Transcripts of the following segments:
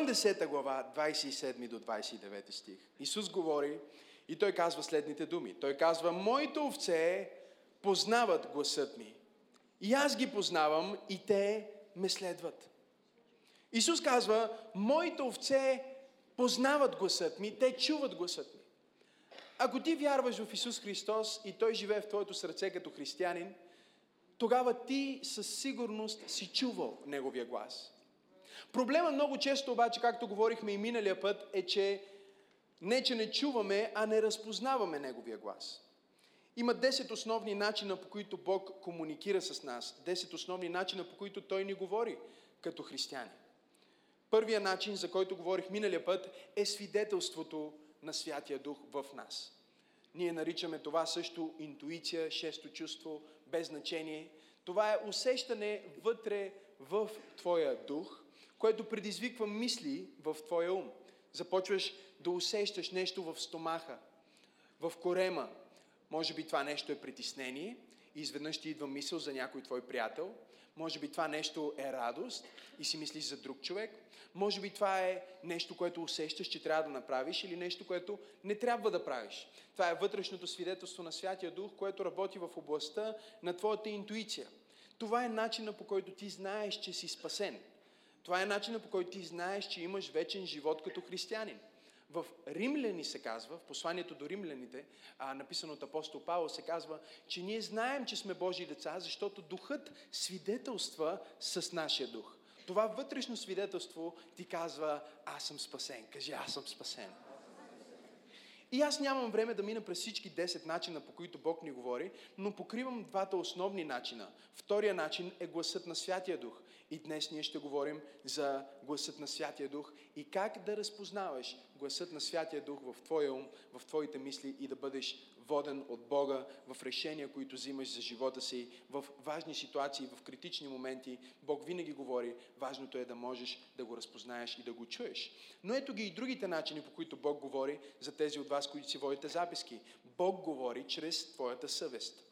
Йоанн 10 глава, 27 до 29 стих. Исус говори и той казва следните думи. Той казва, моите овце познават гласът ми. И аз ги познавам и те ме следват. Исус казва, моите овце познават гласът ми, те чуват гласът ми. Ако ти вярваш в Исус Христос и Той живее в твоето сърце като християнин, тогава ти със сигурност си чувал Неговия глас. Проблема много често обаче, както говорихме и миналия път, е, че не, че не чуваме, а не разпознаваме Неговия глас. Има 10 основни начина, по които Бог комуникира с нас. 10 основни начина, по които Той ни говори като християни. Първия начин, за който говорих миналия път, е свидетелството на Святия Дух в нас. Ние наричаме това също интуиция, шесто чувство, без значение. Това е усещане вътре в твоя дух, което предизвиква мисли в твоя ум. Започваш да усещаш нещо в стомаха, в корема. Може би това нещо е притеснение, и изведнъж ти идва мисъл за някой твой приятел. Може би това нещо е радост и си мислиш за друг човек. Може би това е нещо, което усещаш, че трябва да направиш или нещо, което не трябва да правиш. Това е вътрешното свидетелство на Святия Дух, което работи в областта на твоята интуиция. Това е начина по който ти знаеш, че си спасен. Това е начина по който ти знаеш, че имаш вечен живот като християнин. В Римляни се казва, в посланието до римляните, а, написано от апостол Павел, се казва, че ние знаем, че сме Божии деца, защото духът свидетелства с нашия дух. Това вътрешно свидетелство ти казва, аз съм спасен. Кажи, аз съм спасен. И аз нямам време да мина през всички 10 начина, по които Бог ни говори, но покривам двата основни начина. Втория начин е гласът на Святия Дух. И днес ние ще говорим за гласът на Святия Дух и как да разпознаваш гласът на Святия Дух в твоя ум, в твоите мисли и да бъдеш воден от Бога в решения, които взимаш за живота си, в важни ситуации, в критични моменти. Бог винаги говори, важното е да можеш да го разпознаеш и да го чуеш. Но ето ги и другите начини, по които Бог говори за тези от вас, които си водите записки. Бог говори чрез твоята съвест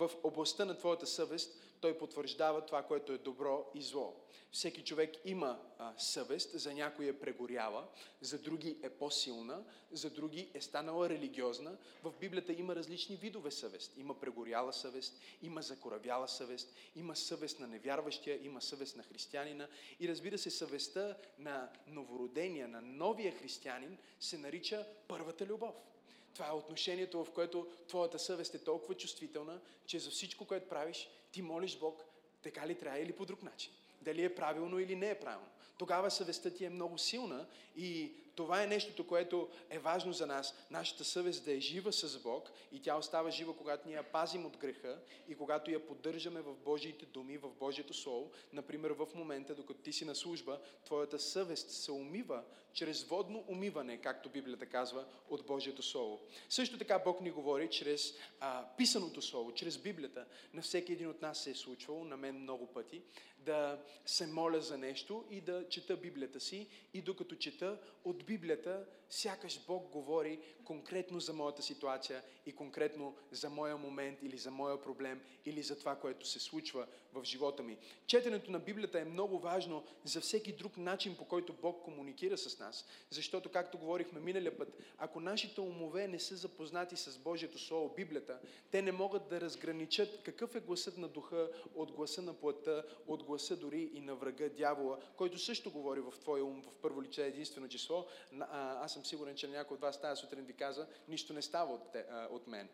в областта на твоята съвест, той потвърждава това, което е добро и зло. Всеки човек има а, съвест, за някои е прегоряла, за други е по-силна, за други е станала религиозна. В Библията има различни видове съвест. Има прегоряла съвест, има закоравяла съвест, има съвест на невярващия, има съвест на християнина. И разбира се, съвестта на новородения, на новия християнин се нарича първата любов. Това е отношението, в което твоята съвест е толкова чувствителна, че за всичко, което правиш, ти молиш Бог, така ли трябва или по друг начин дали е правилно или не е правилно. Тогава съвестта ти е много силна и това е нещото, което е важно за нас. Нашата съвест да е жива с Бог и тя остава жива, когато ние я пазим от греха и когато я поддържаме в Божиите думи, в Божието Слово. Например, в момента, докато ти си на служба, твоята съвест се умива чрез водно умиване, както Библията казва, от Божието Слово. Също така Бог ни говори чрез а, писаното Слово, чрез Библията. На всеки един от нас се е случвало, на мен много пъти, да се моля за нещо и да чета Библията си и докато чета от Библията, сякаш Бог говори конкретно за моята ситуация и конкретно за моя момент или за моя проблем или за това, което се случва в живота ми. Четенето на Библията е много важно за всеки друг начин, по който Бог комуникира с нас. Защото, както говорихме миналия път, ако нашите умове не са запознати с Божието Слово, Библията, те не могат да разграничат какъв е гласът на духа от гласа на плътта, от гласа дори и на врага, дявола, който също говори в твоя ум в първо лице единствено число. Аз съм сигурен, че някой от вас тази сутрин ви каза, нищо не става от, те, от мен.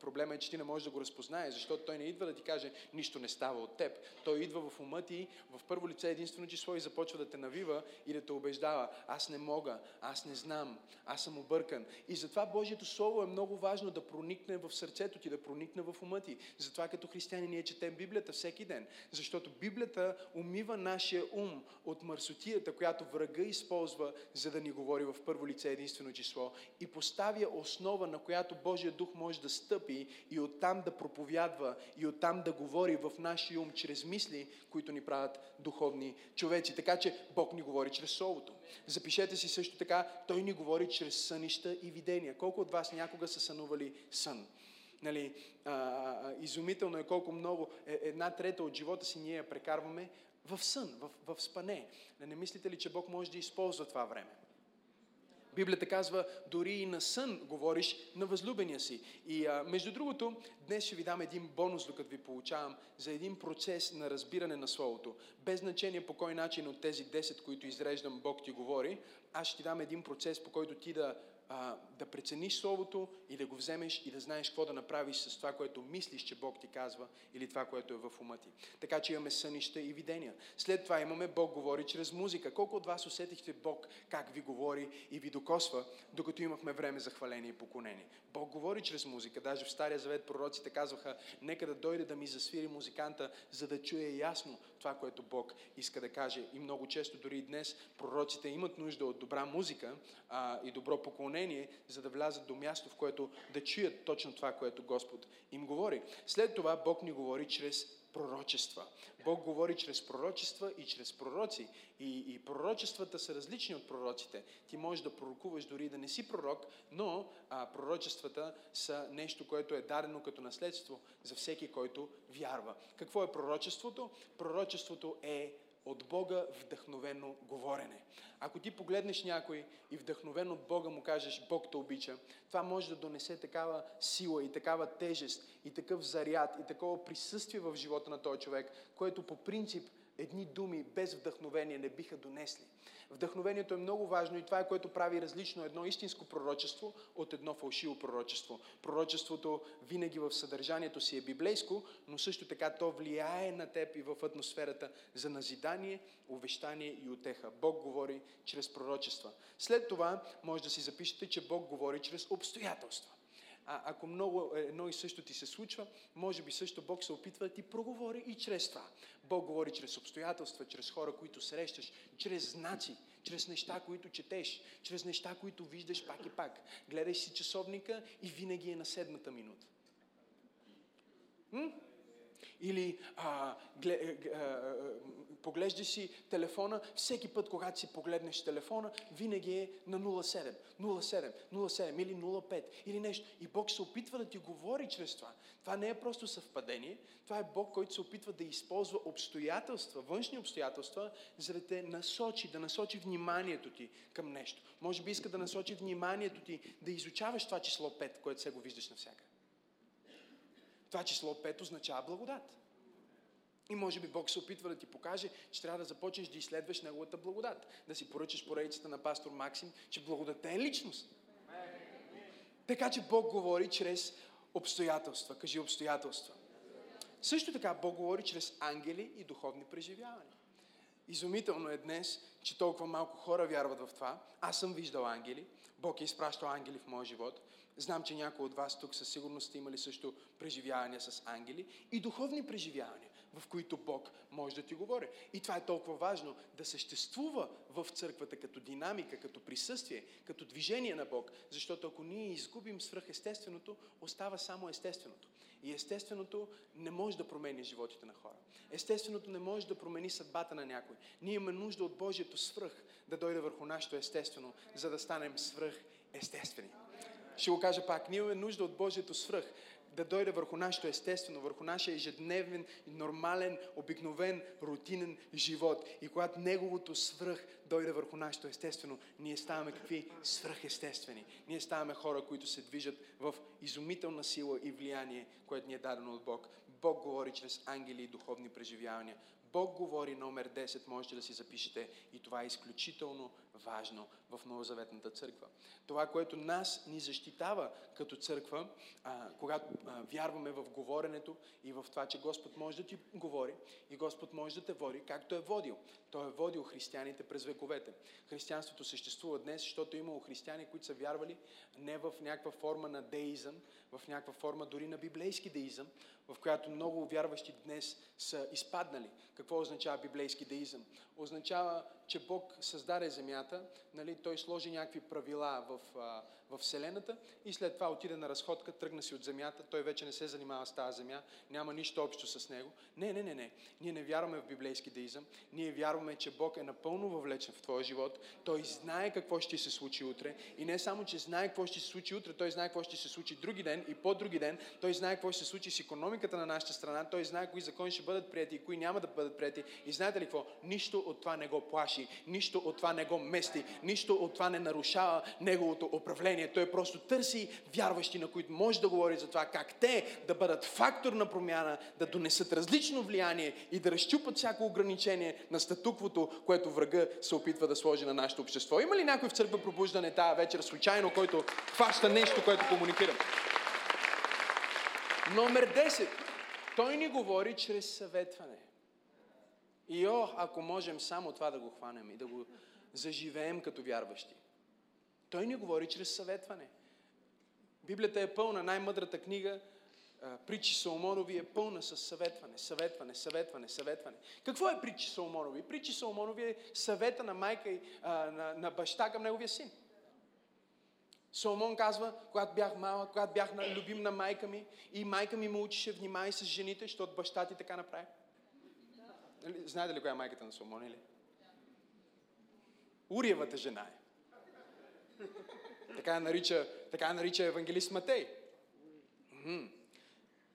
Проблема е, че ти не можеш да го разпознаеш, защото той не идва да ти каже, нищо не става от теб. Той идва в ума ти в първо лице единствено число и започва да те навива и да те убеждава. Аз не мога, аз не знам, аз съм объркан. И затова Божието Слово е много важно да проникне в сърцето ти, да проникне в ума ти. Затова като християни ние четем Библията всеки ден. Защото Библията умива нашия ум от мърсотията, която врага използва, за да ни говори в първо лице единствено число и поставя основа, на която Божия дух може да стъпи и оттам да проповядва и оттам да говори в нашия ум чрез мисли, които ни правят духовни човеци. Така че Бог ни говори чрез Словото. Запишете си също така, Той ни говори чрез сънища и видения. Колко от вас някога са сънували сън? Нали, а, изумително е колко много, е, една трета от живота си ние я прекарваме в сън, в, в спане. Не мислите ли, че Бог може да използва това време? Библията казва, дори и на сън говориш на възлюбения си. И а, между другото, днес ще ви дам един бонус, докато ви получавам, за един процес на разбиране на Словото. Без значение по кой начин от тези 10, които изреждам, Бог ти говори, аз ще ти дам един процес, по който ти да а, да прецениш Словото и да го вземеш и да знаеш какво да направиш с това, което мислиш, че Бог ти казва или това, което е в ума ти. Така че имаме сънища и видения. След това имаме Бог говори чрез музика. Колко от вас усетихте Бог как ви говори и ви докосва, докато имахме време за хваление и поклонение? Бог говори чрез музика. Даже в Стария Завет пророците казваха, нека да дойде да ми засвири музиканта, за да чуе ясно това, което Бог иска да каже. И много често, дори и днес, пророците имат нужда от добра музика а, и добро поклонение, за да влязат до място, в което да чуят точно това, което Господ им говори. След това Бог ни говори чрез пророчества. Бог говори чрез пророчества и чрез пророци. И, и пророчествата са различни от пророците. Ти можеш да пророкуваш дори да не си пророк, но а, пророчествата са нещо, което е дадено като наследство за всеки, който вярва. Какво е пророчеството? Пророчеството е от Бога вдъхновено говорене. Ако ти погледнеш някой и вдъхновен от Бога му кажеш Бог те обича, това може да донесе такава сила и такава тежест и такъв заряд и такова присъствие в живота на този човек, което по принцип едни думи без вдъхновение не биха донесли. Вдъхновението е много важно и това е което прави различно едно истинско пророчество от едно фалшиво пророчество. Пророчеството винаги в съдържанието си е библейско, но също така то влияе на теб и в атмосферата за назидание, увещание и отеха. Бог говори чрез пророчества. След това може да си запишете, че Бог говори чрез обстоятелства ако много е, едно и също ти се случва, може би също Бог се опитва да ти проговори и чрез това. Бог говори чрез обстоятелства, чрез хора, които срещаш, чрез знаци, чрез неща, които четеш, чрез неща, които виждаш пак и пак. Гледаш си часовника и винаги е на седмата минута. М? Или а, гле, а, а, поглеждаш си телефона, всеки път, когато си погледнеш телефона, винаги е на 07, 07, 07 или 05 или нещо. И Бог се опитва да ти говори чрез това. Това не е просто съвпадение, това е Бог, който се опитва да използва обстоятелства, външни обстоятелства, за да те насочи, да насочи вниманието ти към нещо. Може би иска да насочи вниманието ти да изучаваш това число 5, което се го виждаш навсякъде. Това число 5 означава благодат. И може би Бог се опитва да ти покаже, че трябва да започнеш да изследваш Неговата благодат. Да си поръчаш поредицата на пастор Максим, че благодата е личност. Така че Бог говори чрез обстоятелства. Кажи обстоятелства. Също така Бог говори чрез ангели и духовни преживявания. Изумително е днес, че толкова малко хора вярват в това. Аз съм виждал ангели. Бог е изпращал ангели в моя живот. Знам, че някои от вас тук със сигурност сте имали също преживявания с ангели и духовни преживявания, в които Бог може да ти говори. И това е толкова важно да съществува в църквата като динамика, като присъствие, като движение на Бог, защото ако ние изгубим свръхестественото, остава само естественото. И естественото не може да промени животите на хора. Естественото не може да промени съдбата на някой. Ние имаме нужда от Божието свръх да дойде върху нашето естествено, за да станем свръх естествени. Ще го кажа пак. Ние имаме нужда от Божието свръх да дойде върху нашето естествено, върху нашия ежедневен, нормален, обикновен, рутинен живот. И когато Неговото свръх дойде върху нашето естествено, ние ставаме какви? Свръхестествени. Ние ставаме хора, които се движат в изумителна сила и влияние, което ни е дадено от Бог. Бог говори чрез ангели и духовни преживявания. Бог говори номер 10, можете да си запишете и това е изключително важно в Новозаветната църква. Това, което нас ни защитава като църква, а, когато а, вярваме в говоренето и в това, че Господ може да ти говори и Господ може да те води, както е водил. Той е водил християните през вековете. Християнството съществува днес, защото е имало християни, които са вярвали не в някаква форма на деизъм, в някаква форма дори на библейски деизъм, в която много вярващи днес са изпаднали. Какво означава библейски деизъм? Означава че Бог създаде земята, нали, той сложи някакви правила в, в Вселената и след това отиде на разходка, тръгна си от земята, той вече не се занимава с тази земя, няма нищо общо с него. Не, не, не, не. Ние не вярваме в библейски деизъм. Ние вярваме, че Бог е напълно въвлечен в твоя живот. Той знае какво ще се случи утре. И не само, че знае какво ще се случи утре, той знае какво ще се случи други ден и по-други ден. Той знае какво ще се случи с економиката на нашата страна. Той знае кои закони ще бъдат прияти и кои няма да бъдат прияти. И знаете ли какво? Нищо от това не го плаши, нищо от това не го мести, нищо от това не нарушава неговото управление. Той просто търси вярващи, на които може да говори за това как те да бъдат фактор на промяна, да донесат различно влияние и да разчупат всяко ограничение на статуквото, което врага се опитва да сложи на нашето общество. Има ли някой в църква пробуждане тази вечер случайно, който хваща нещо, което комуникира? Номер 10. Той ни говори чрез съветване. И о, ако можем само това да го хванем и да го заживеем като вярващи. Той ни говори чрез съветване. Библията е пълна, най-мъдрата книга, притчи Соломонови е пълна с съветване, съветване, съветване, съветване. Какво е притчи Соломонови? Притчи Соломонови е съвета на майка и на, на баща към неговия син. Соломон казва, когато бях малък, когато бях на, любим на майка ми и майка ми ме учише, внимай с жените, защото баща ти така направи. Нали, знаете ли коя е майката на Соломон, или? Уриевата жена е. Така нарича, така нарича евангелист Матей. м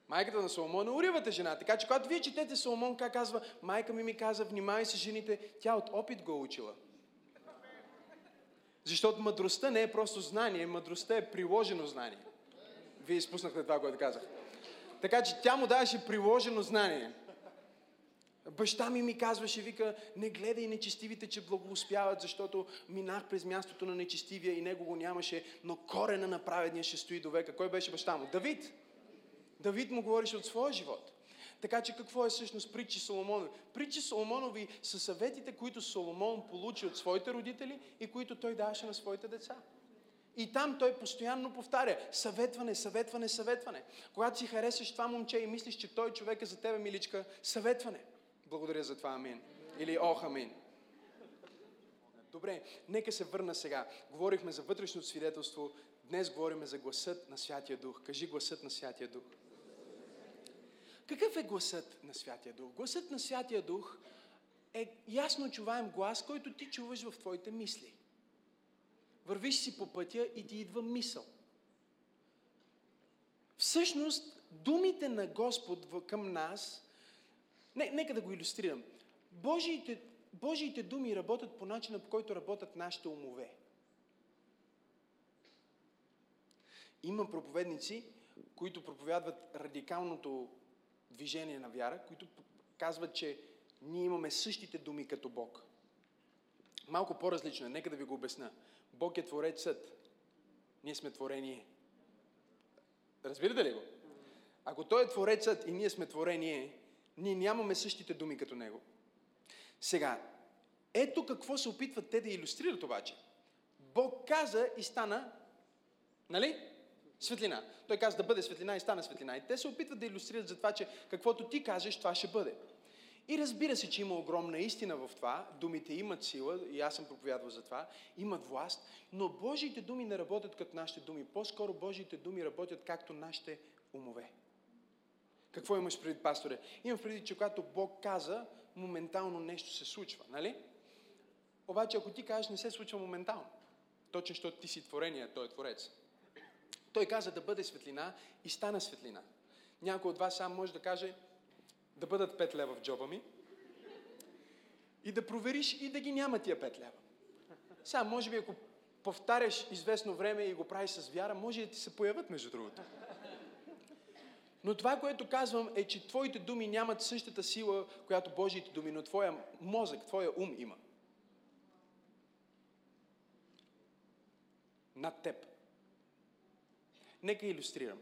Майката на Соломон е уривата жена. Така че когато вие четете Соломон, как казва, майка ми ми каза, внимай се жените, тя от опит го е учила. Защото мъдростта не е просто знание, мъдростта е приложено знание. Вие изпуснахте това, което казах. Така че тя му даваше приложено знание. Баща ми ми казваше, вика, не гледай нечестивите, че благоуспяват, защото минах през мястото на нечестивия и него го нямаше, но корена на праведния ще стои до века. Кой беше баща му? Давид. Давид му говореше от своя живот. Така че какво е всъщност притчи Соломонови? Притчи Соломонови са съветите, които Соломон получи от своите родители и които той даваше на своите деца. И там той постоянно повтаря съветване, съветване, съветване. Когато си харесаш това момче и мислиш, че той човек е за тебе, миличка, съветване. Благодаря за това, амин. Или ох, амин. Добре, нека се върна сега. Говорихме за вътрешното свидетелство, днес говорим за гласът на Святия Дух. Кажи гласът на Святия Дух. Какъв е гласът на Святия Дух? Гласът на Святия Дух е ясно чуваем глас, който ти чуваш в твоите мисли. Вървиш си по пътя и ти идва мисъл. Всъщност, думите на Господ към нас, не, нека да го иллюстрирам. Божиите, Божиите думи работят по начина, по който работят нашите умове. Има проповедници, които проповядват радикалното движение на вяра, които казват, че ние имаме същите думи като Бог. Малко по-различно е, нека да ви го обясна. Бог е творецът, ние сме творение. Разбирате ли го? Ако Той е творецът и ние сме творение, ние нямаме същите думи като Него. Сега, ето какво се опитват те да иллюстрират обаче. Бог каза и стана, нали? Светлина. Той каза да бъде светлина и стана светлина. И те се опитват да иллюстрират за това, че каквото ти кажеш, това ще бъде. И разбира се, че има огромна истина в това. Думите имат сила, и аз съм проповядвал за това, имат власт, но Божиите думи не работят като нашите думи. По-скоро Божиите думи работят както нашите умове. Какво имаш преди, пасторе? Имам преди, че когато Бог каза, моментално нещо се случва, нали? Обаче, ако ти кажеш, не се случва моментално. Точно, защото ти си творение, той е творец. Той каза да бъде светлина и стана светлина. Някой от вас сам може да каже да бъдат 5 лева в джоба ми и да провериш и да ги няма тия 5 лева. Сега, може би, ако повтаряш известно време и го правиш с вяра, може да ти се появят, между другото. Но това, което казвам, е, че твоите думи нямат същата сила, която Божиите думи, но твоя мозък, твоя ум има. Над теб. Нека иллюстрирам.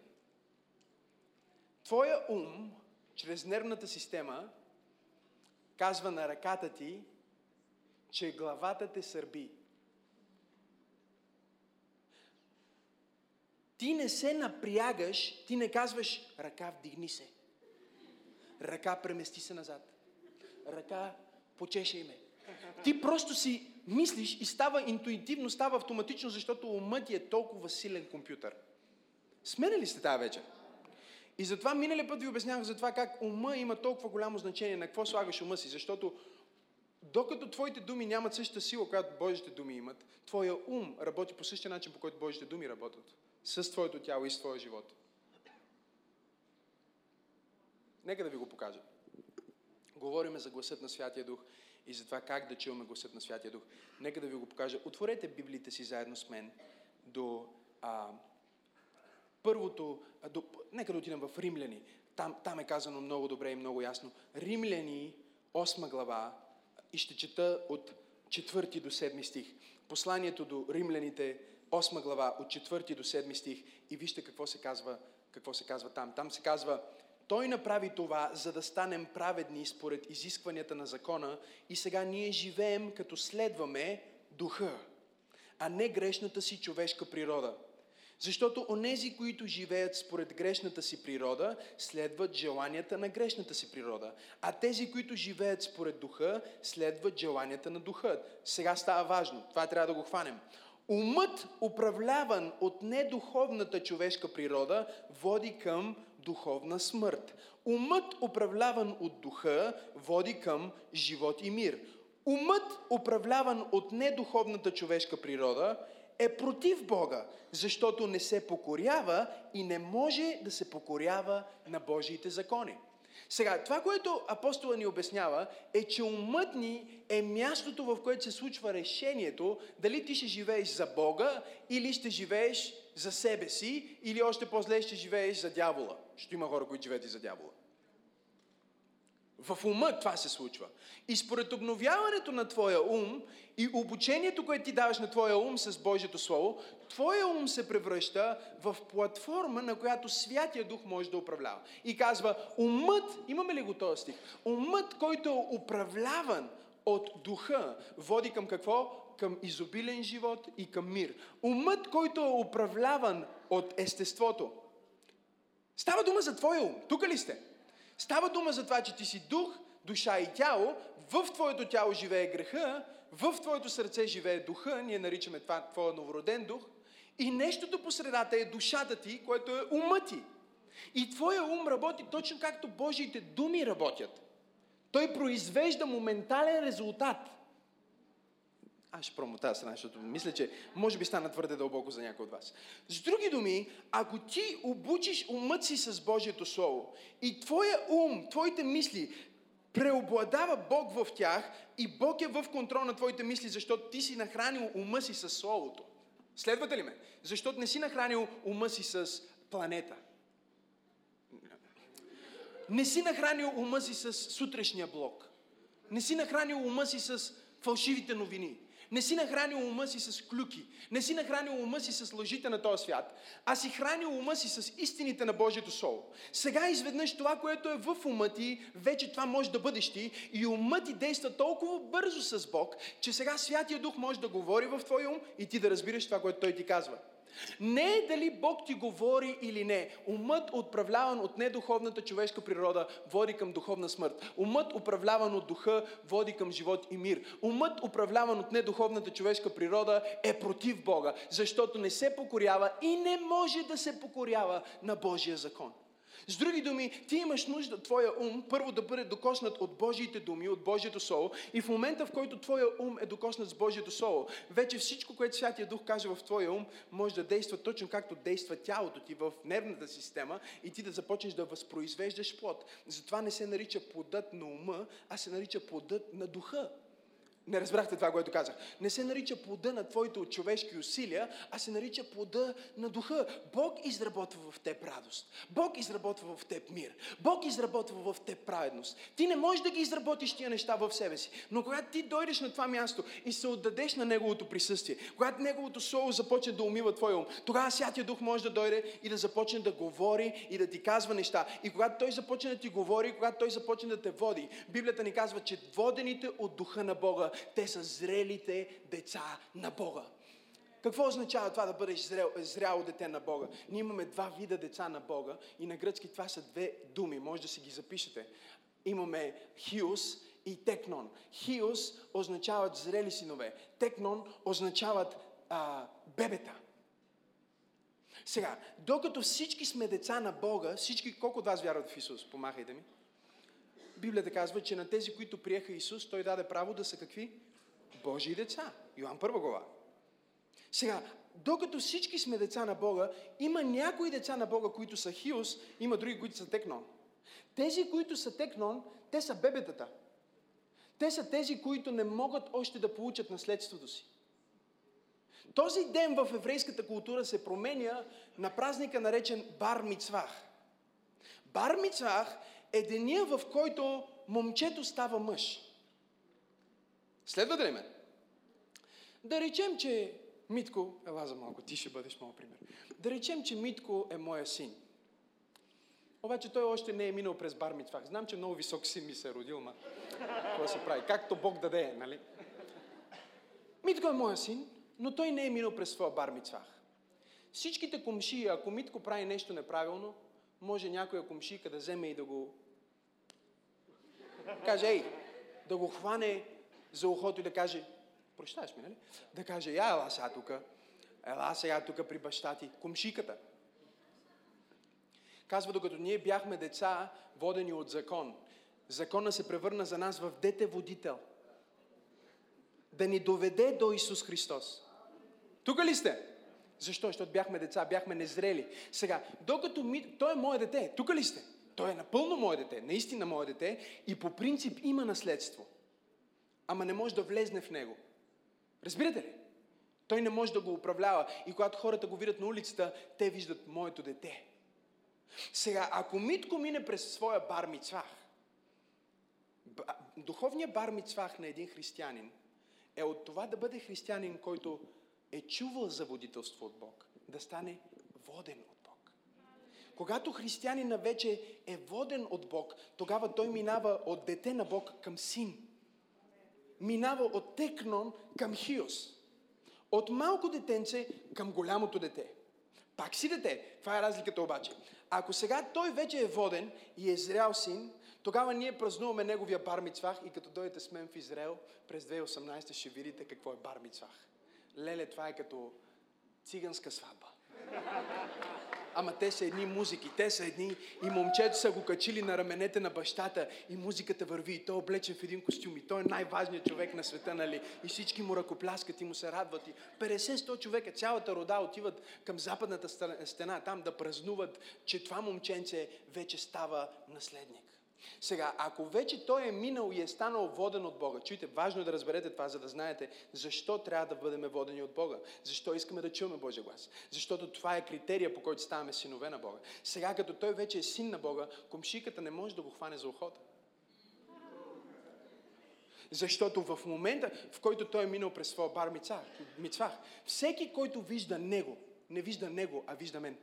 Твоя ум, чрез нервната система, казва на ръката ти, че главата те сърби. Ти не се напрягаш, ти не казваш ръка вдигни се. Ръка премести се назад. Ръка почешай ме. Ти просто си мислиш и става интуитивно, става автоматично, защото умът ти е толкова силен компютър. Сменя ли сте тази вечер? И затова миналия път ви обяснявах за това как ума има толкова голямо значение, на какво слагаш ума си, защото докато твоите думи нямат същата сила, която Божите думи имат, твоя ум работи по същия начин, по който Божите думи работят. С твоето тяло и с твоя живот. Нека да ви го покажа. Говориме за гласът на Святия Дух и за това как да чуваме гласът на Святия Дух. Нека да ви го покажа. Отворете Библиите си заедно с мен до а, първото, а, до, нека да отидем в Римляни. Там, там е казано много добре и много ясно. Римляни, 8 глава, и ще чета от 4 до 7 стих. Посланието до римляните, 8 глава, от 4 до 7 стих. И вижте какво се казва, какво се казва там. Там се казва, той направи това, за да станем праведни според изискванията на закона и сега ние живеем като следваме духа, а не грешната си човешка природа. Защото онези, които живеят според грешната си природа, следват желанията на грешната си природа. А тези, които живеят според духа, следват желанията на духа. Сега става важно. Това трябва да го хванем. Умът, управляван от недуховната човешка природа, води към духовна смърт. Умът, управляван от духа, води към живот и мир. Умът, управляван от недуховната човешка природа, е против Бога, защото не се покорява и не може да се покорява на Божиите закони. Сега, това, което апостола ни обяснява, е, че умът ни е мястото, в което се случва решението дали ти ще живееш за Бога или ще живееш за себе си, или още по-зле ще живееш за дявола. Ще има хора, които живеят и за дявола. В ума това се случва. И според обновяването на твоя ум и обучението, което ти даваш на твоя ум с Божието Слово, твоя ум се превръща в платформа, на която Святия Дух може да управлява. И казва, умът, имаме ли го този стих? Умът, който е управляван от духа, води към какво? Към изобилен живот и към мир. Умът, който е управляван от естеството. Става дума за твоя ум. Тук ли сте? Става дума за това, че ти си дух, душа и тяло, в твоето тяло живее греха, в твоето сърце живее духа, ние наричаме това твоя новороден дух, и нещото по средата е душата ти, което е ума ти. И твоя ум работи точно както Божиите думи работят. Той произвежда моментален резултат. Аз ще промо тази страна, защото мисля, че може би стана твърде дълбоко за някой от вас. С други думи, ако ти обучиш умът си с Божието Слово и твоя ум, твоите мисли преобладава Бог в тях и Бог е в контрол на твоите мисли, защото ти си нахранил ума си с Словото. Следвате ли ме? Защото не си нахранил ума си с планета. Не си нахранил ума си с сутрешния блок. Не си нахранил ума си с фалшивите новини. Не си нахранил ума си с клюки. Не си нахранил ума си с лъжите на този свят. А си хранил ума си с истините на Божието Слово. Сега изведнъж това, което е в ума ти, вече това може да бъдеш ти. И умът ти действа толкова бързо с Бог, че сега Святия Дух може да говори в твой ум и ти да разбираш това, което Той ти казва. Не е дали Бог ти говори или не. Умът, управляван от недуховната човешка природа, води към духовна смърт. Умът, управляван от духа, води към живот и мир. Умът, управляван от недуховната човешка природа, е против Бога, защото не се покорява и не може да се покорява на Божия закон. С други думи, ти имаш нужда твоя ум първо да бъде докоснат от Божиите думи, от Божието Слово и в момента, в който твоя ум е докоснат с Божието Слово, вече всичко, което Святия Дух каже в твоя ум, може да действа точно както действа тялото ти в нервната система и ти да започнеш да възпроизвеждаш плод. Затова не се нарича плодът на ума, а се нарича плодът на духа. Не разбрахте това, което казах. Не се нарича плода на твоите човешки усилия, а се нарича плода на духа. Бог изработва в теб радост. Бог изработва в теб мир. Бог изработва в теб праведност. Ти не можеш да ги изработиш тия неща в себе си. Но когато ти дойдеш на това място и се отдадеш на Неговото присъствие, когато Неговото Слово започне да умива твоя ум, тогава Святия Дух може да дойде и да започне да говори и да ти казва неща. И когато Той започне да ти говори, когато Той започне да те води, Библията ни казва, че водените от Духа на Бога те са зрелите деца на Бога. Какво означава това да бъдеш зрел, зряло дете на Бога? Ние имаме два вида деца на Бога и на гръцки това са две думи. Може да си ги запишете. Имаме хиус и текнон. Хиос означават зрели синове. Текнон означават а, бебета. Сега, докато всички сме деца на Бога, всички, колко от вас вярват в Исус? Помахайте ми. Библията казва, че на тези, които приеха Исус, Той даде право да са какви? Божии деца. Йоан първа глава. Сега, докато всички сме деца на Бога, има някои деца на Бога, които са хиос, има други, които са текнон. Тези, които са текнон, те са бебетата. Те са тези, които не могат още да получат наследството си. Този ден в еврейската култура се променя на празника наречен Бар Мицвах. Бар Мицвах е деня, в който момчето става мъж. Следва ме? Да речем, че Митко, ела за малко, ти ще бъдеш моят пример. Да речем, че Митко е моя син. Обаче той още не е минал през бар митвах. Знам, че много висок син ми се е родил, ма какво се прави? Както Бог даде, нали? Митко е моя син, но той не е минал през своя бар митвах. Всичките комши, ако Митко прави нещо неправилно, може някоя комшика да вземе и да го каже, ей, да го хване за ухото и да каже, прощаваш ми, нали? Да каже, я ела сега тук, ела сега тук при баща ти, комшиката. Казва, докато ние бяхме деца, водени от закон, закона се превърна за нас в дете водител. Да ни доведе до Исус Христос. Тук ли сте? Защо? Защото бяхме деца, бяхме незрели. Сега, докато ми... Той е мое дете. Тук ли сте? Той е напълно мое дете, наистина мое дете и по принцип има наследство. Ама не може да влезне в него. Разбирате ли? Той не може да го управлява. И когато хората го видят на улицата, те виждат моето дете. Сега, ако Митко мине през своя бар мицвах, духовният бар мицвах на един християнин е от това да бъде християнин, който е чувал за водителство от Бог, да стане воден от Бог. Когато християнина вече е воден от Бог, тогава той минава от дете на Бог към син. Минава от текнон към хиос. От малко детенце към голямото дете. Пак си дете. Това е разликата обаче. Ако сега той вече е воден и е зрял син, тогава ние празнуваме неговия бар мицвах и като дойдете с мен в Израел през 2018 ще видите какво е бар мицвах. Леле, това е като циганска сватба. Ама те са едни музики, те са едни и момчето са го качили на раменете на бащата и музиката върви и той е облечен в един костюм и той е най-важният човек на света, нали? И всички му ръкопляскат и му се радват и 50-100 човека, цялата рода отиват към западната стена, там да празнуват, че това момченце вече става наследник. Сега, ако вече той е минал и е станал воден от Бога, чуйте, важно е да разберете това, за да знаете защо трябва да бъдем водени от Бога. Защо искаме да чуваме Божия глас. Защото това е критерия, по който ставаме синове на Бога. Сега, като той вече е син на Бога, комшиката не може да го хване за охота. Защото в момента, в който той е минал през своя бар мицвах, всеки, който вижда него, не вижда него, а вижда мен.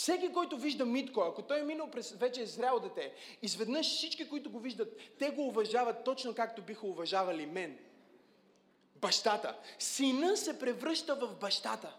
Всеки, който вижда Митко, ако той е минал през вече е зрял дете, изведнъж всички, които го виждат, те го уважават точно както биха уважавали мен. Бащата. Сина се превръща в бащата.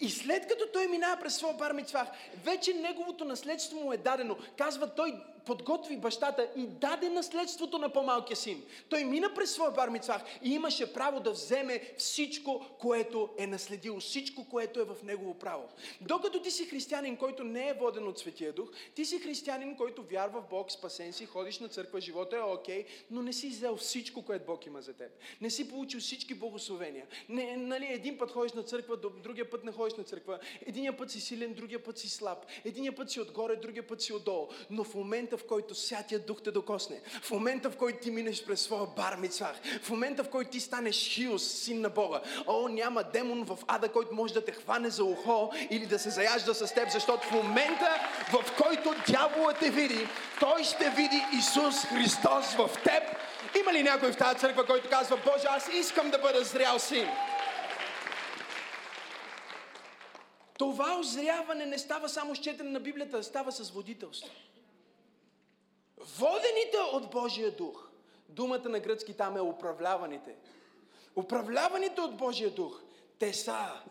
И след като той минава през своя бар мицвах, вече неговото наследство му е дадено. Казва той, подготви бащата и даде наследството на по-малкия син. Той мина през своя бар мицвах и имаше право да вземе всичко, което е наследил, всичко, което е в негово право. Докато ти си християнин, който не е воден от Светия Дух, ти си християнин, който вярва в Бог, спасен си, ходиш на църква, живота е окей, okay, но не си взел всичко, което Бог има за теб. Не си получил всички благословения. Не, нали, един път ходиш на църква, другия път не ходиш на църква. Единия път си силен, другия път си слаб. Единия път си отгоре, другия път си отдолу. Но в момента, в който Святия Дух те докосне, в момента, в който ти минеш през своя бар мицвах, в момента, в който ти станеш Хиос, син на Бога, о, няма демон в ада, който може да те хване за ухо или да се заяжда с теб, защото в момента, в който дяволът те види, той ще види Исус Христос в теб. Има ли някой в тази църква, който казва, Боже, аз искам да бъда зрял син? Това озряване не става само с четене на Библията, става с водителство. Водените от Божия дух. Думата на гръцки там е управляваните. Управляваните от Божия дух. Те са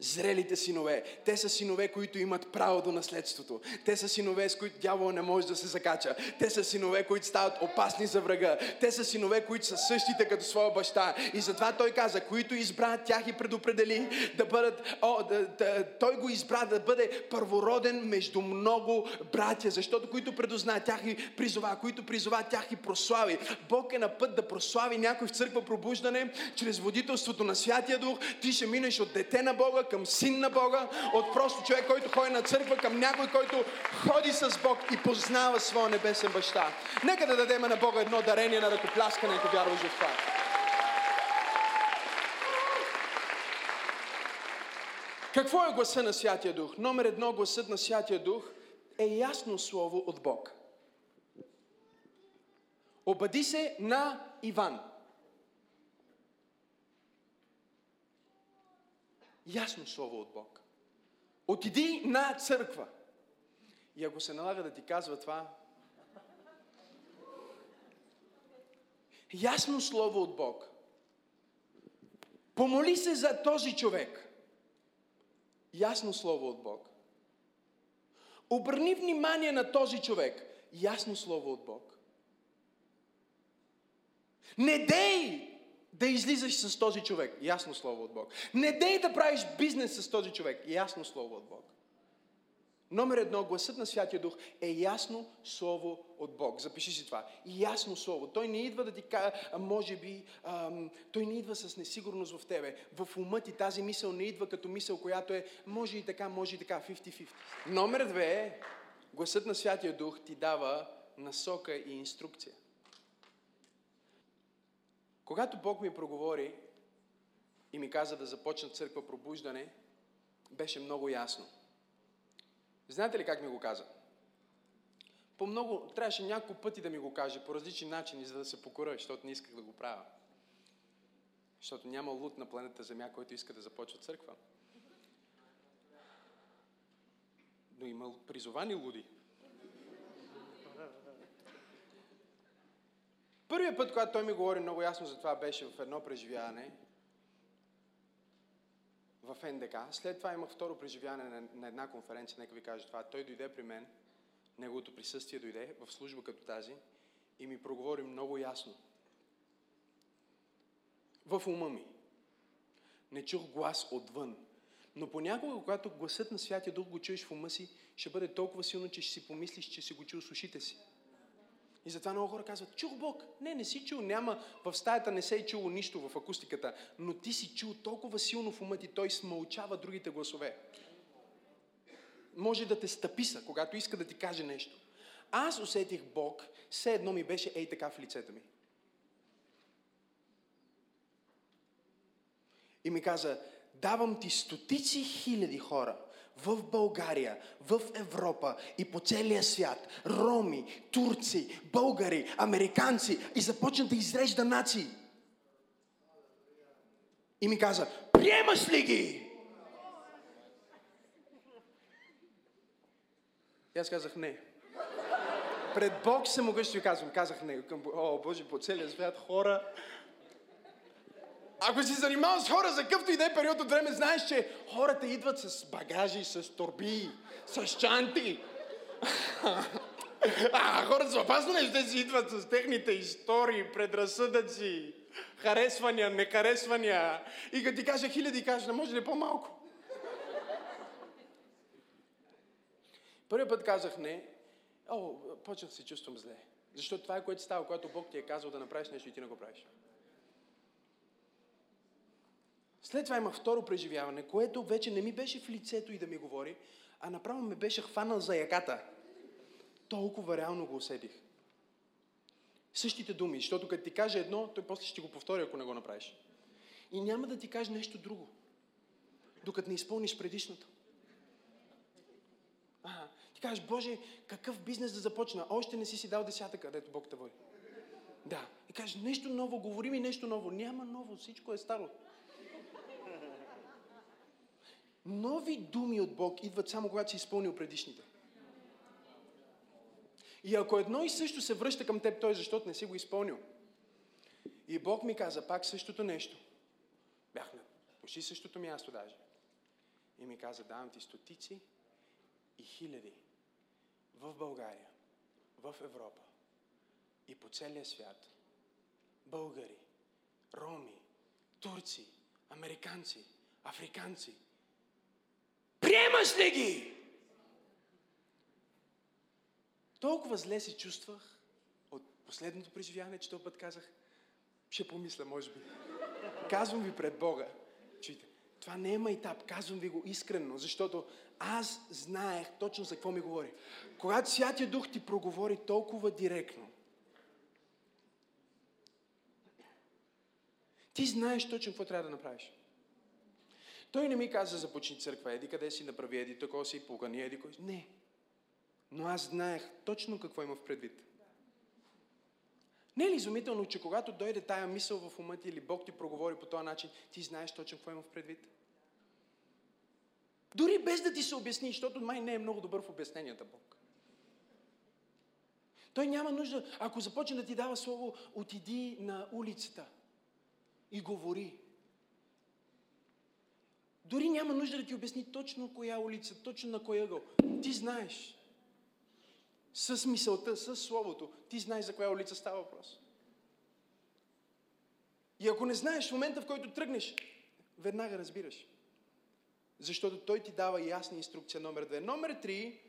Зрелите синове, те са синове, които имат право до наследството. Те са синове, с които дявол не може да се закача. Те са синове, които стават опасни за врага. Те са синове, които са същите като своя баща. И затова той каза, които избра, тях и предопредели да бъдат, о, да, да, той го избра да бъде първороден между много братя, защото които предозна, тях и призова, които призова, тях и прослави. Бог е на път да прослави някой в църква пробуждане, чрез водителството на Святия Дух. Ти ще минеш от дете на Бога към син на Бога, от просто човек, който ходи на църква, към някой, който ходи с Бог и познава своя небесен баща. Нека да дадем на Бога едно дарение на ръкопляскане, ако вярваш в това. Какво е гласа на Святия Дух? Номер едно, гласът на Святия Дух е ясно слово от Бог. Обади се на Иван. Ясно слово от Бог. Отиди на църква. И ако се налага да ти казва това, ясно слово от Бог. Помоли се за този човек. Ясно слово от Бог. Обърни внимание на този човек. Ясно слово от Бог. Не дей да излизаш с този човек. Ясно слово от Бог. Не дей да правиш бизнес с този човек. Ясно слово от Бог. Номер едно, гласът на Святия Дух е ясно слово от Бог. Запиши си това. Ясно слово. Той не идва да ти каже, може би, ам, той не идва с несигурност в тебе. В ума ти тази мисъл не идва като мисъл, която е може и така, може и така, 50-50. Номер две, гласът на Святия Дух ти дава насока и инструкция. Когато Бог ми проговори и ми каза да започна църква пробуждане, беше много ясно. Знаете ли как ми го каза? По много, трябваше няколко пъти да ми го каже, по различни начини, за да се покоря, защото не исках да го правя. Защото няма луд на планета Земя, който иска да започва църква. Но има призовани луди. Първият път, когато той ми говори много ясно за това, беше в едно преживяване в НДК. След това имах второ преживяване на, на една конференция, нека ви кажа това. Той дойде при мен, неговото присъствие дойде в служба като тази и ми проговори много ясно. В ума ми. Не чух глас отвън. Но понякога, когато гласът на Святия Дух го чуеш в ума си, ще бъде толкова силно, че ще си помислиш, че си го чул с ушите си. И затова много хора казват, чух Бог. Не, не си чул, няма, в стаята не се е чуло нищо в акустиката, но ти си чул толкова силно в ума ти, той смълчава другите гласове. Може да те стъписа, когато иска да ти каже нещо. Аз усетих Бог, все едно ми беше ей така в лицето ми. И ми каза, давам ти стотици хиляди хора, в България, в Европа и по целия свят, роми, турци, българи, американци и започна да изрежда нации. И ми каза, приемаш ли ги? И аз казах не. Пред Бог се могъщ ви казвам. Казах не. О, Боже, по целия свят хора ако си занимавал с хора за къвто и да е период от време, знаеш, че хората идват с багажи, с торби, с чанти. А хората са опасно те си идват с техните истории, предразсъдъци, харесвания, нехаресвания. И като ти кажа хиляди, кажа, не може ли по-малко? Първият път казах не, о, почнах се чувствам зле. Защото това е което става, когато Бог ти е казал да направиш нещо и ти не го правиш. След това има второ преживяване, което вече не ми беше в лицето и да ми говори, а направо ме беше хванал за яката. Толкова реално го усетих. Същите думи, защото като ти каже едно, той после ще го повтори, ако не го направиш. И няма да ти каже нещо друго, докато не изпълниш предишното. А, ти кажеш, Боже, какъв бизнес да започна? Още не си си дал десятъка, където Бог те води. Да. И кажеш, нещо ново, говори ми нещо ново. Няма ново, всичко е старо. Нови думи от Бог идват само когато си изпълнил предишните. И ако едно и също се връща към теб, той защото не си го изпълнил. И Бог ми каза пак същото нещо. Бях на почти същото място даже. и ми каза, давам ти стотици и хиляди в България, в Европа и по целия свят. Българи, роми, турци, американци, африканци. Приемаш ли ги? Толкова зле се чувствах от последното преживяване, че този път казах, ще помисля, може би. Казвам ви пред Бога. Чуйте, това не е майтап, казвам ви го искрено, защото аз знаех точно за какво ми говори. Когато Святия Дух ти проговори толкова директно, ти знаеш точно какво трябва да направиш. Той не ми каза започни църква, еди къде си, направи еди такова си, погани еди кой. Не. Но аз знаех точно какво има в предвид. Не е ли изумително, че когато дойде тая мисъл в ума ти или Бог ти проговори по този начин, ти знаеш точно какво има в предвид? Дори без да ти се обясни, защото май не е много добър в обясненията Бог. Той няма нужда, ако започне да ти дава слово, отиди на улицата и говори. Дори няма нужда да ти обясни точно коя улица, точно на кой ъгъл. Ти знаеш. С мисълта, с словото, ти знаеш за коя улица става въпрос. И ако не знаеш в момента, в който тръгнеш, веднага разбираш. Защото той ти дава ясна инструкция номер две. Номер три,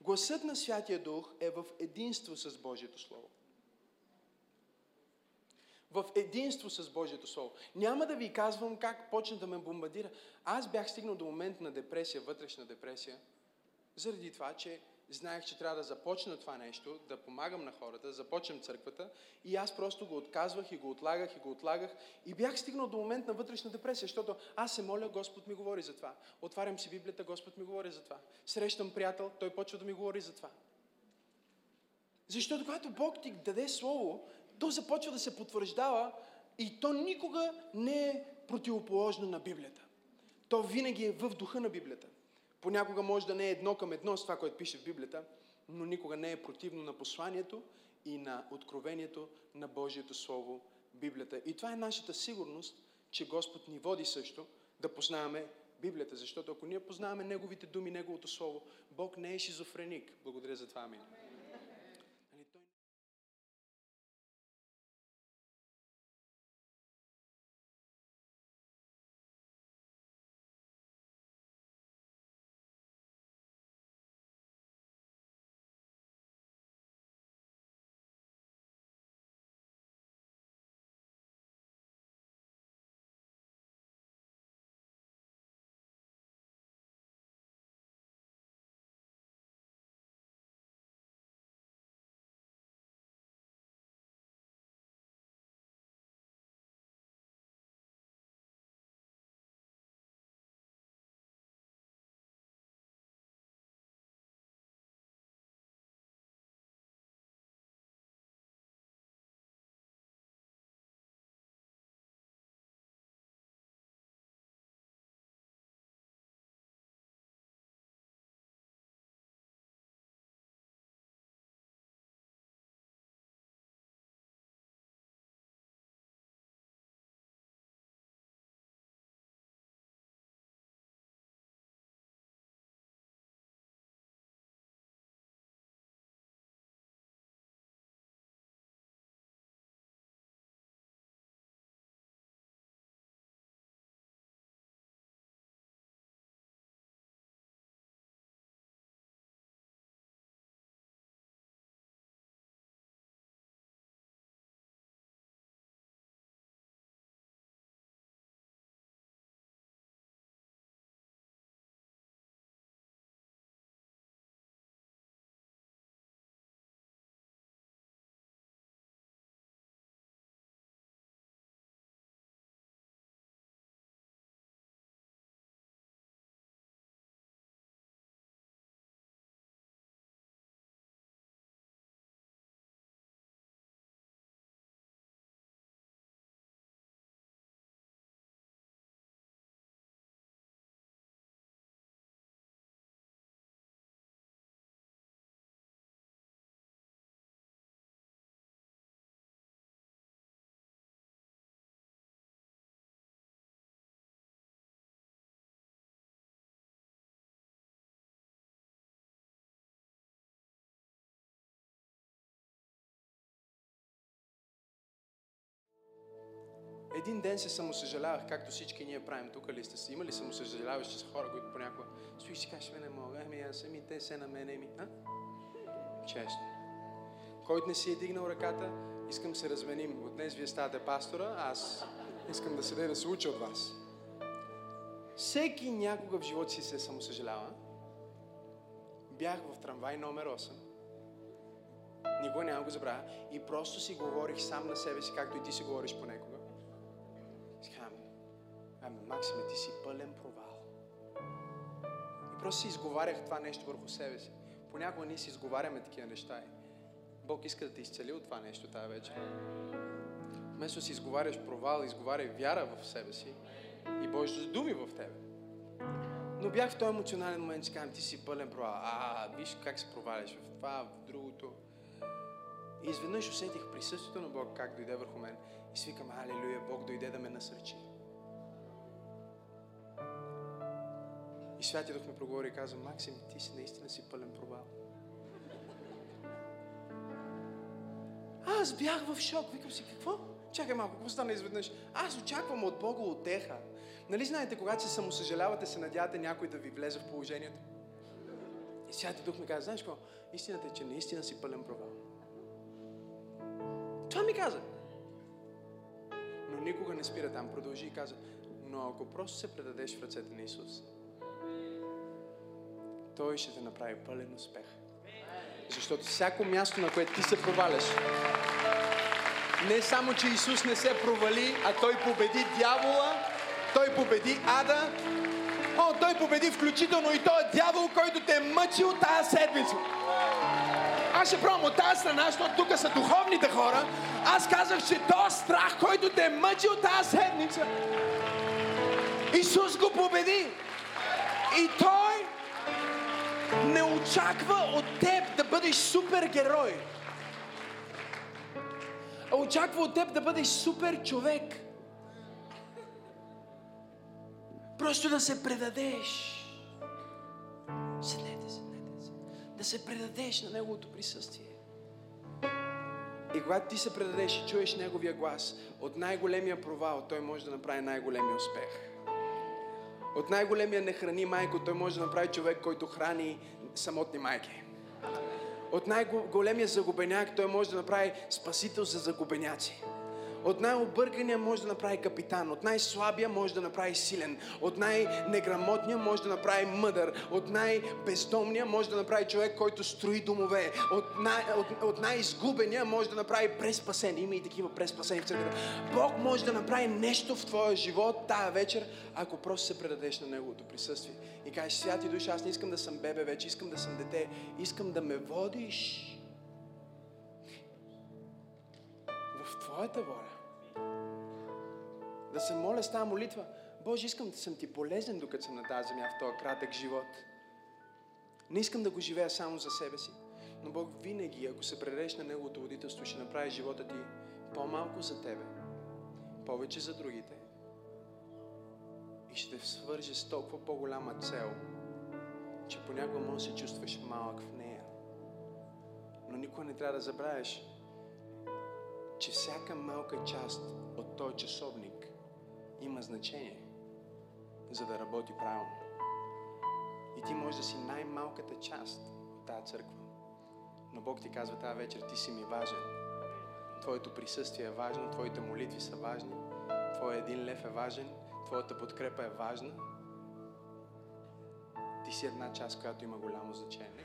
гласът на Святия Дух е в единство с Божието Слово. В единство с Божието Слово. Няма да ви казвам как почна да ме бомбардира. Аз бях стигнал до момент на депресия, вътрешна депресия, заради това, че знаех, че трябва да започна това нещо, да помагам на хората, да започнем църквата и аз просто го отказвах и го отлагах и го отлагах и бях стигнал до момент на вътрешна депресия, защото аз се моля, Господ ми говори за това. Отварям си Библията, Господ ми говори за това. Срещам приятел, той почва да ми говори за това. Защото когато Бог ти даде Слово, то започва да се потвърждава и то никога не е противоположно на Библията. То винаги е в духа на Библията. Понякога може да не е едно към едно с това, което пише в Библията, но никога не е противно на посланието и на откровението на Божието Слово, Библията. И това е нашата сигурност, че Господ ни води също да познаваме Библията, защото ако ние познаваме Неговите думи, Неговото Слово, Бог не е шизофреник. Благодаря за това, амин. Един ден се самосъжалявах, както всички ние правим тук ли сте си. Има ли самосъжаляващи са хора, които понякога стоиш и си кажеш, не мога, ами аз ами те се на мене ми. А? Честно. Който не си е дигнал ръката, искам се разменим. От днес вие ставате пастора, аз искам да седя да се уча от вас. Всеки някога в живота си се самосъжалява. Бях в трамвай номер 8. Никога няма го забравя. И просто си говорих сам на себе си, както и ти си говориш. Си казвам, ами Максиме, ти си пълен провал. И просто си изговарях това нещо върху себе си. Понякога ние си изговаряме такива неща. Бог иска да те изцели от това нещо тази вечер. Вместо си изговаряш провал, изговаряй вяра в себе си и Божите думи в тебе. Но бях в този емоционален момент, че казвам, ти си пълен провал. А, виж как се проваляш в това, в другото. И изведнъж усетих присъствието на Бог, как дойде върху мен. И свикам, Алелуя, Бог дойде да ме насърчи. И Святия Дух ме проговори и каза, Максим, ти си наистина си пълен провал. Аз бях в шок. Викам си, какво? Чакай малко, какво стана изведнъж? Аз очаквам от Бога отеха. Нали знаете, когато се самосъжалявате, се надявате някой да ви влезе в положението? И Святия Дух ми каза, знаеш какво? Истината е, че наистина си пълен провал. Това ми каза. Но никога не спира там. Продължи и каза, но ако просто се предадеш в ръцете на Исус, Той ще те направи пълен успех. Защото всяко място, на което ти се проваляш, не само, че Исус не се провали, а Той победи дявола, Той победи ада, О, Той победи включително и този дявол, който те е мъчил тази седмица. Аз ще пробвам от тази страна, защото тук са духовните хора. Аз казах, че този страх, който те е мъчил тази седмица, Исус го победи. И Той не очаква от теб да бъдеш супергерой. А очаква от теб да бъдеш супер човек. Просто да се предадеш. Седнете, седнете се. Да се предадеш на Неговото присъствие. И когато ти се предадеш и чуеш Неговия глас, от най-големия провал Той може да направи най-големия успех. От най-големия не храни майко, той може да направи човек, който храни самотни майки. От най-големия загубеняк той може да направи спасител за загубеняци. От най-объркания може да направи капитан. От най-слабия може да направи силен. От най-неграмотния може да направи мъдър. От най-бездомния може да направи човек, който строи домове. От, най- от, от най-изгубения може да направи преспасен. Има и такива преспасени в църквата. Бог може да направи нещо в твоя живот тая вечер, ако просто се предадеш на Неговото присъствие. И кажеш, святи душа, аз не искам да съм бебе вече, искам да съм дете. Искам да ме водиш в Твоята воля да се моля с тази молитва. Боже, искам да съм ти полезен, докато съм на тази земя в този кратък живот. Не искам да го живея само за себе си. Но Бог винаги, ако се предадеш на Неговото водителство, ще направи живота ти по-малко за тебе, повече за другите. И ще те свърже с толкова по-голяма цел, че понякога може да се чувстваш малък в нея. Но никога не трябва да забравяш, че всяка малка част от този часовник има значение, за да работи правилно. И ти можеш да си най-малката част от тази църква. Но Бог ти казва тази вечер, ти си ми важен. Твоето присъствие е важно, твоите молитви са важни, твоя един лев е важен, твоята подкрепа е важна. Ти си една част, която има голямо значение.